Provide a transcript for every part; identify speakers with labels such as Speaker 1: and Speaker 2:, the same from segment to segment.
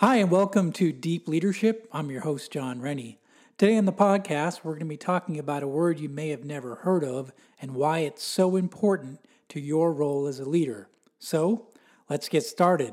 Speaker 1: Hi, and welcome to Deep Leadership. I'm your host, Jon Rennie. Today on the podcast, we're going to be talking about a word you may have never heard of and why it's so important to your role as a leader. So, let's get started.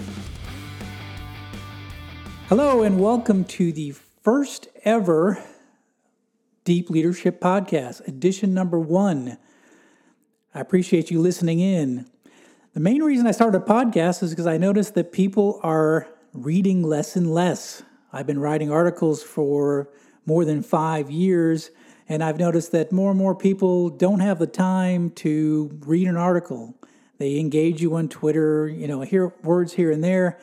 Speaker 1: Hello, and welcome to the first ever Deep Leadership Podcast, edition number one. I appreciate you listening in. The main reason I started a podcast is because I noticed that people are reading less and less. I've been writing articles for more than five years, and I've noticed that more and more people don't have the time to read an article. They engage you on Twitter, you know, hear words here and there,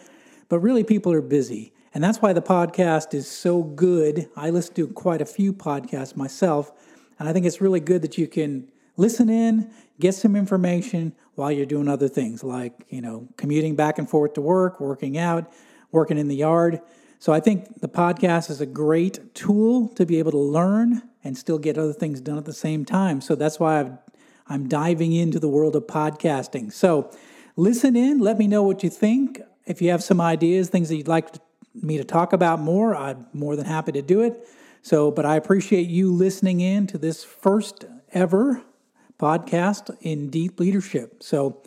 Speaker 1: but really people are busy. And that's why the podcast is so good. I listen to quite a few podcasts myself, and I think it's really good that you can listen in, get some information while you're doing other things like, you know, commuting back and forth to work, working out, working in the yard. So I think the podcast is a great tool to be able to learn and still get other things done at the same time. So that's why I've, I'm diving into the world of podcasting. So listen in, let me know what you think. If you have some ideas, things that you'd like to me to talk about more, I'm more than happy to do it. So, but I appreciate you listening in to this first ever podcast in deep leadership. So,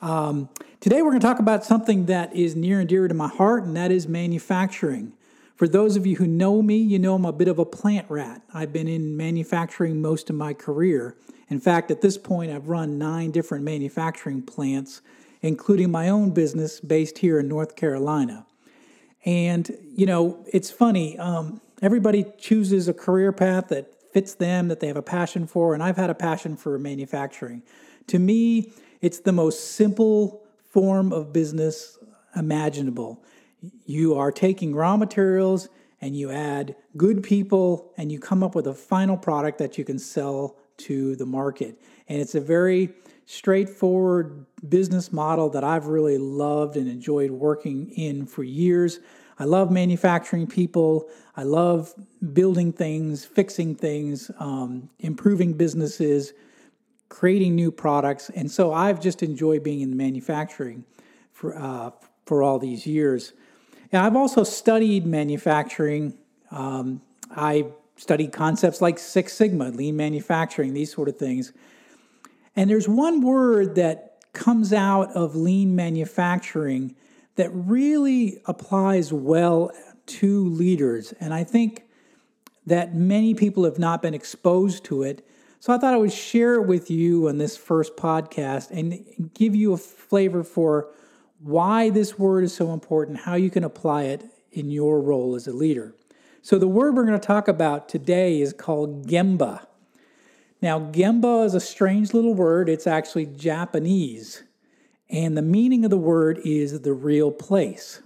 Speaker 1: um, today we're going to talk about something that is near and dear to my heart, and that is manufacturing. For those of you who know me, you know I'm a bit of a plant rat. I've been in manufacturing most of my career. In fact, at this point, I've run nine different manufacturing plants, including my own business based here in North Carolina. And, you know, it's funny. Um, everybody chooses a career path that fits them, that they have a passion for. And I've had a passion for manufacturing. To me, it's the most simple form of business imaginable. You are taking raw materials and you add good people and you come up with a final product that you can sell to the market. And it's a very straightforward business model that I've really loved and enjoyed working in for years. I love manufacturing people. I love building things, fixing things, um, improving businesses, creating new products. And so I've just enjoyed being in manufacturing for, uh, for all these years. And I've also studied manufacturing. Um, I studied concepts like Six Sigma, lean manufacturing, these sort of things. And there's one word that comes out of lean manufacturing that really applies well to leaders. And I think that many people have not been exposed to it. So I thought I would share it with you on this first podcast and give you a flavor for why this word is so important, how you can apply it in your role as a leader. So the word we're going to talk about today is called Gemba. Now, Gemba is a strange little word. It's actually Japanese. And the meaning of the word is the real place.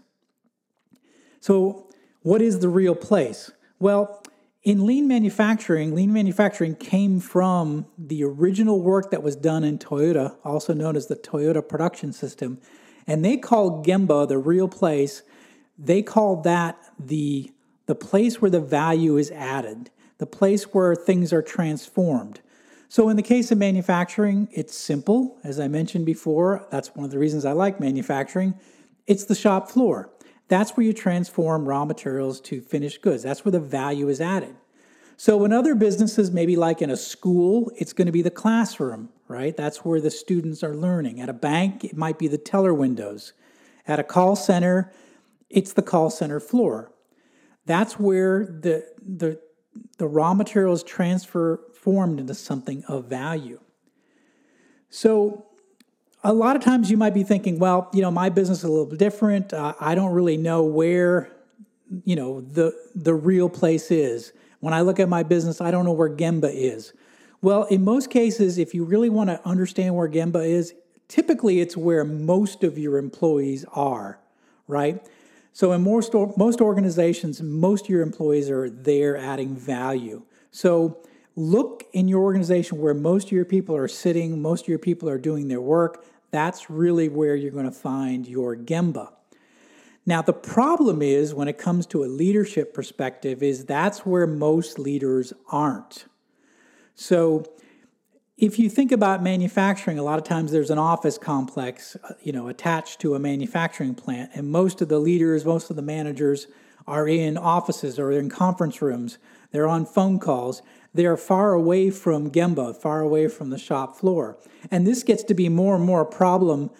Speaker 1: So, what is the real place? Well, in lean manufacturing, lean manufacturing came from the original work that was done in Toyota, also known as the Toyota production system. And they called Gemba the real place. They called that the, the place where the value is added, the place where things are transformed. So, in the case of manufacturing, it's simple. As I mentioned before, that's one of the reasons I like manufacturing. It's the shop floor. That's where you transform raw materials to finished goods. That's where the value is added. So, in other businesses, maybe like in a school, it's going to be the classroom, right? That's where the students are learning. At a bank, it might be the teller windows. At a call center, it's the call center floor. That's where the, the, the raw materials transfer transformed into something of value. So, a lot of times you might be thinking, well, you know, my business is a little different. Uh, I don't really know where, you know, the the real place is. When I look at my business, I don't know where Gemba is. Well, in most cases, if you really want to understand where Gemba is, typically it's where most of your employees are, right? So in most most organizations, most of your employees are there adding value. So look in your organization where most of your people are sitting, most of your people are doing their work. That's really where you're going to find your Gemba. Now, the problem is when it comes to a leadership perspective, is that's where most leaders aren't. So, if you think about manufacturing, a lot of times there's an office complex, uh, you know, attached to a manufacturing plant, and most of the leaders, most of the managers are in offices or in conference rooms. They're on phone calls. They're far away from Gemba, far away from the shop floor. And this gets to be more and more a problem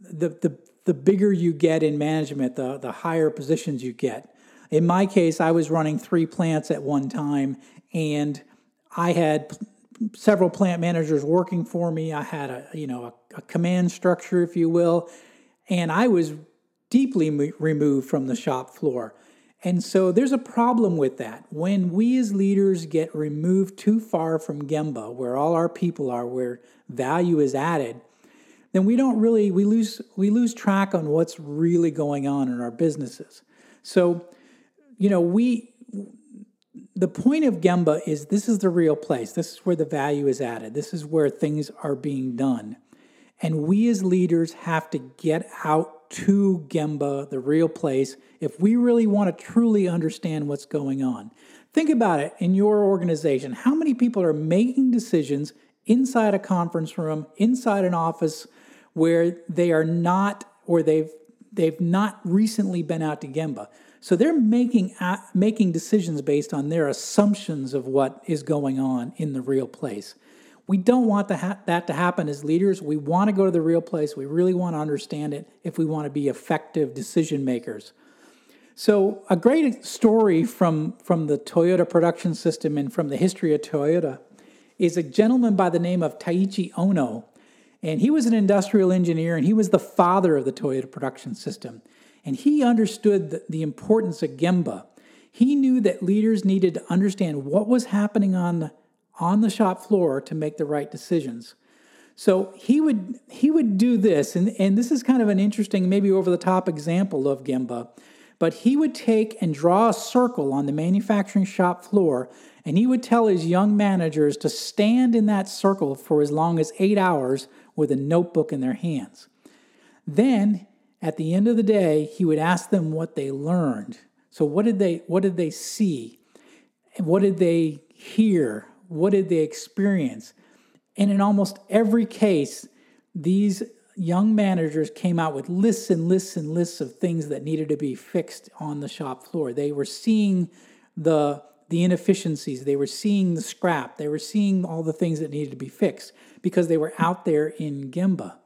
Speaker 1: the, the, the bigger you get in management, the, the higher positions you get. In my case, I was running three plants at one time, and I had several plant managers working for me. I had a you know a, a command structure, if you will, and I was deeply removed from the shop floor. And so there's a problem with that. When we as leaders get removed too far from Gemba, where all our people are, where value is added, then we don't really we lose we lose track on what's really going on in our businesses. So, you know, we the point of Gemba is this is the real place. This is where the value is added. This is where things are being done. And we as leaders have to get out to Gemba, the real place, if we really want to truly understand what's going on. Think about it in your organization. How many people are making decisions inside a conference room, inside an office, where they are not or they've they've not recently been out to Gemba. So they're making making decisions based on their assumptions of what is going on in the real place. We don't want ha- that to happen as leaders. We want to go to the real place. We really want to understand it if we want to be effective decision makers. So, a great story from, from the Toyota production system and from the history of Toyota is a gentleman by the name of Taiichi Ohno. And he was an industrial engineer and he was the father of the Toyota production system. And he understood the, the importance of Gemba. He knew that leaders needed to understand what was happening on the, on the shop floor to make the right decisions. So he would he would do this, and, and this is kind of an interesting, maybe over the top example of Gemba, but he would take and draw a circle on the manufacturing shop floor, and he would tell his young managers to stand in that circle for as long as eight hours with a notebook in their hands. Then, at the end of the day, he would ask them what they learned. So what did they what did they see? What did they hear? What did they experience? And in almost every case, these young managers came out with lists and lists and lists of things that needed to be fixed on the shop floor. They were seeing the the inefficiencies, they were seeing the scrap, they were seeing all the things that needed to be fixed because they were out there in Gemba.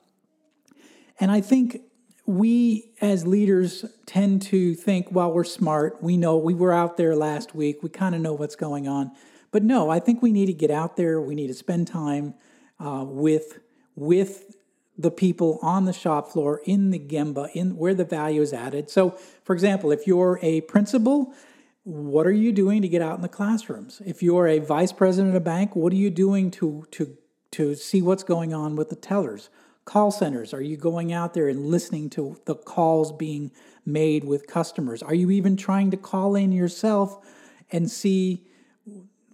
Speaker 1: And I think we as leaders tend to think, well, we're smart. We know we were out there last week. We kind of know what's going on. But no, I think we need to get out there. We need to spend time uh, with with the people on the shop floor in the Gemba, in where the value is added. So, for example, if you're a principal, what are you doing to get out in the classrooms? If you're a vice president of a bank, what are you doing to to to see what's going on with the tellers. Call centers, are you going out there and listening to the calls being made with customers? Are you even trying to call in yourself and see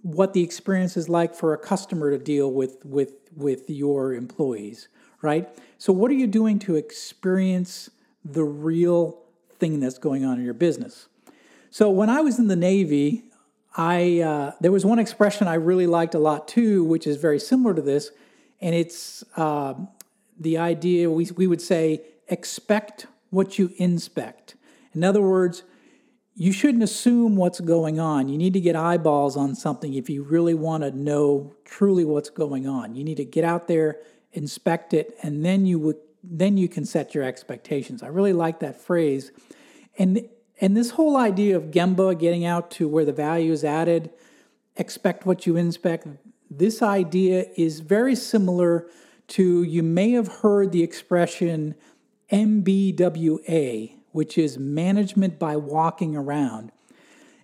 Speaker 1: what the experience is like for a customer to deal with with with your employees, right? So what are you doing to experience the real thing that's going on in your business? So when I was in the Navy, I uh, there was one expression I really liked a lot too, which is very similar to this, and it's uh, the idea we we would say expect what you inspect. In other words, you shouldn't assume what's going on. You need to get eyeballs on something if you really want to know truly what's going on. You need to get out there, inspect it, and then you would then you can set your expectations. I really like that phrase, and and this whole idea of Gemba getting out to where the value is added, expect what you inspect, this idea is very similar to you may have heard the expression MBWA, which is management by walking around.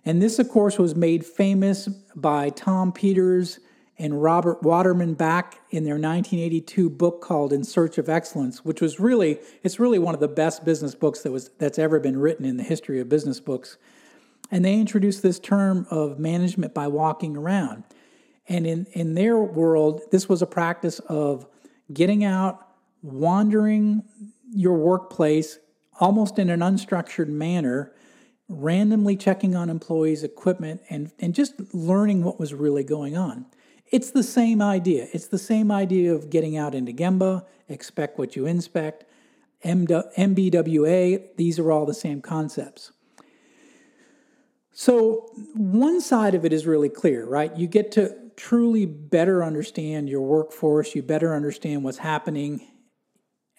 Speaker 1: And this, of course, was made famous by Tom Peters and Robert Waterman back in their 1982 book called In Search of Excellence, which was really it's really one of the best business books that was that's ever been written in the history of business books. And they introduced this term of management by walking around. And in, in their world, this was a practice of getting out, wandering your workplace almost in an unstructured manner, randomly checking on employees' equipment, and, and just learning what was really going on. It's the same idea. It's the same idea of getting out into Gemba, expect what you inspect, MBWA, these are all the same concepts. So, one side of it is really clear, right? You get to truly better understand your workforce, you better understand what's happening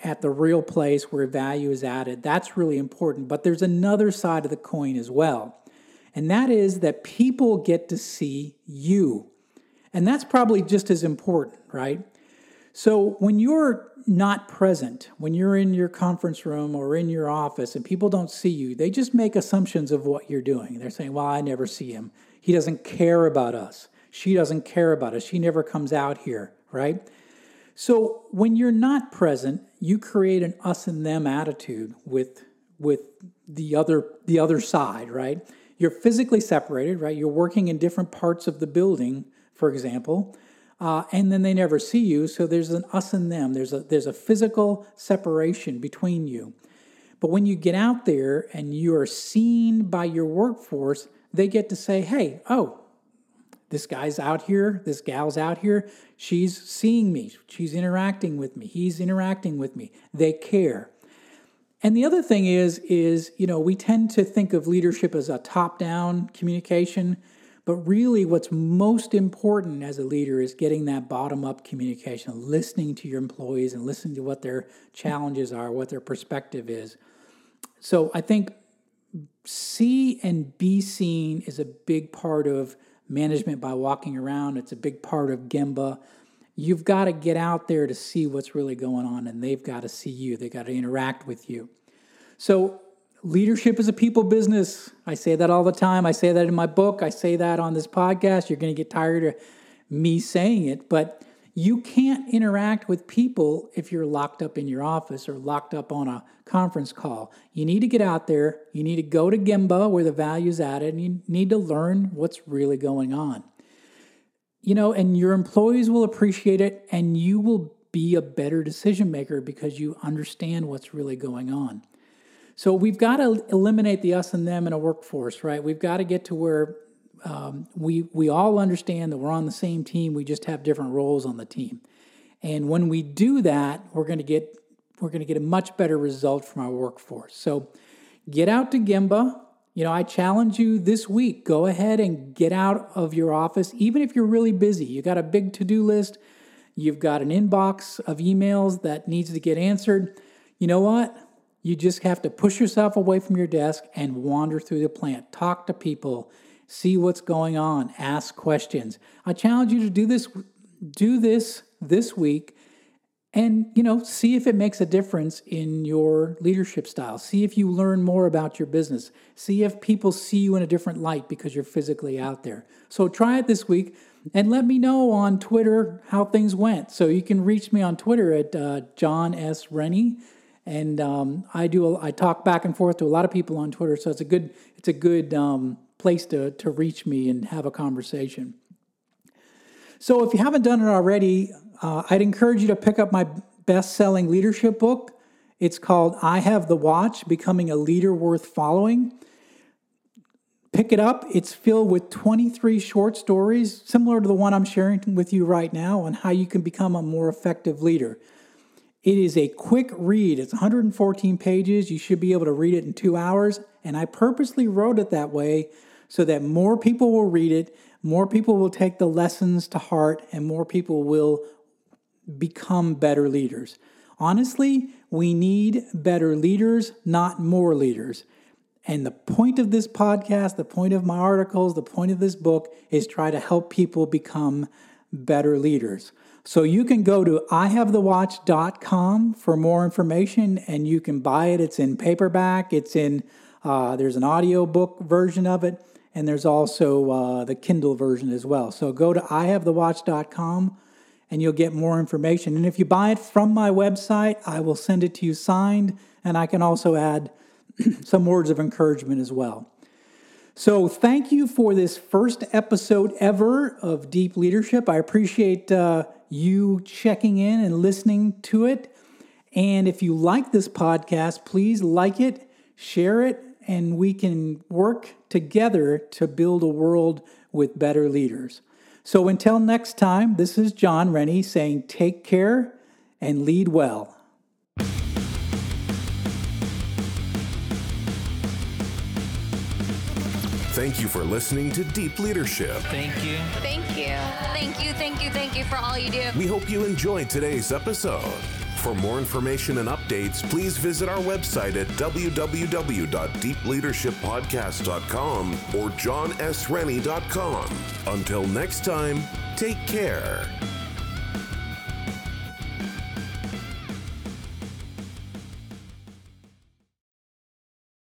Speaker 1: at the real place where value is added. That's really important. But there's another side of the coin as well, and that is that people get to see you. And that's probably just as important, right? So when you're not present, when you're in your conference room or in your office and people don't see you, they just make assumptions of what you're doing. They're saying, Well, I never see him. He doesn't care about us. She doesn't care about us. She never comes out here, right? So when you're not present, you create an us and them attitude with with the other the other side, right? You're physically separated, right? You're working in different parts of the building, for example, uh, and then they never see you. So there's an us and them. There's a there's a physical separation between you. But when you get out there and you are seen by your workforce, they get to say, "Hey, oh, this guy's out here, this gal's out here, she's seeing me, she's interacting with me, he's interacting with me. They care. And the other thing is is, you know, we tend to think of leadership as a top-down communication, but really what's most important as a leader is getting that bottom-up communication, listening to your employees and listening to what their challenges are, what their perspective is. So, I think see and be seen is a big part of management by walking around. It's a big part of Gemba. You've got to get out there to see what's really going on, and they've got to see you. They've got to interact with you. So, leadership is a people business. I say that all the time. I say that in my book. I say that on this podcast. You're going to get tired of me saying it, but you can't interact with people if you're locked up in your office or locked up on a conference call. You need to get out there. You need to go to Gemba where the value's added, and you need to learn what's really going on. You know, and your employees will appreciate it, and you will be a better decision maker because you understand what's really going on. So we've got to eliminate the us and them in a workforce, right? We've got to get to where um, we we all understand that we're on the same team. We just have different roles on the team, and when we do that, we're going to get we're going to get a much better result from our workforce. So, get out to Gemba. You know, I challenge you this week. Go ahead and get out of your office, even if you're really busy. You got a big to do list. You've got an inbox of emails that needs to get answered. You know what? You just have to push yourself away from your desk and wander through the plant. Talk to people see what's going on, ask questions. I challenge you to do this do this this week and you know see if it makes a difference in your leadership style. See if you learn more about your business. See if people see you in a different light because you're physically out there. So try it this week and let me know on twitter how things went. So you can reach me on twitter at uh, jon s. Rennie. And um, i do i talk back and forth to a lot of people on twitter. So it's a good it's a good um, place to, to reach me and have a conversation. So, if you haven't done it already, uh, I'd encourage you to pick up my best selling leadership book. It's called I Have the Watch Becoming a Leader Worth Following. Pick it up. It's filled with 23 short stories, similar to the one I'm sharing with you right now, on how you can become a more effective leader. It is a quick read. It's 114 pages. You should be able to read it in two hours. And I purposely wrote it that way so that more people will read it, more people will take the lessons to heart, and more people will become better leaders. Honestly, we need better leaders, not more leaders. And the point of this podcast, the point of my articles, the point of this book is try to help people become better leaders. So you can go to ihavethewatch.com for more information and you can buy it. It's in paperback, it's in uh, there's an audio book version of it and there's also uh, the Kindle version as well. So go to ihavethewatch.com and you'll get more information. And if you buy it from my website, I will send it to you signed, and I can also add some words of encouragement as well. So, thank you for this first episode ever of Deep Leadership. I appreciate uh, you checking in and listening to it. And if you like this podcast, please like it, share it, and we can work together to build a world with better leaders. So until next time, this is Jon Rennie saying take care and lead well.
Speaker 2: Thank you for listening to Deep Leadership.
Speaker 3: Thank you.
Speaker 4: Thank you. Thank you, thank you, thank you for all you do.
Speaker 2: We hope you enjoyed today's episode. For more information and updates, please visit our website at www.deepleadershippodcast.com or jonsrennie.com. Until next time, take care.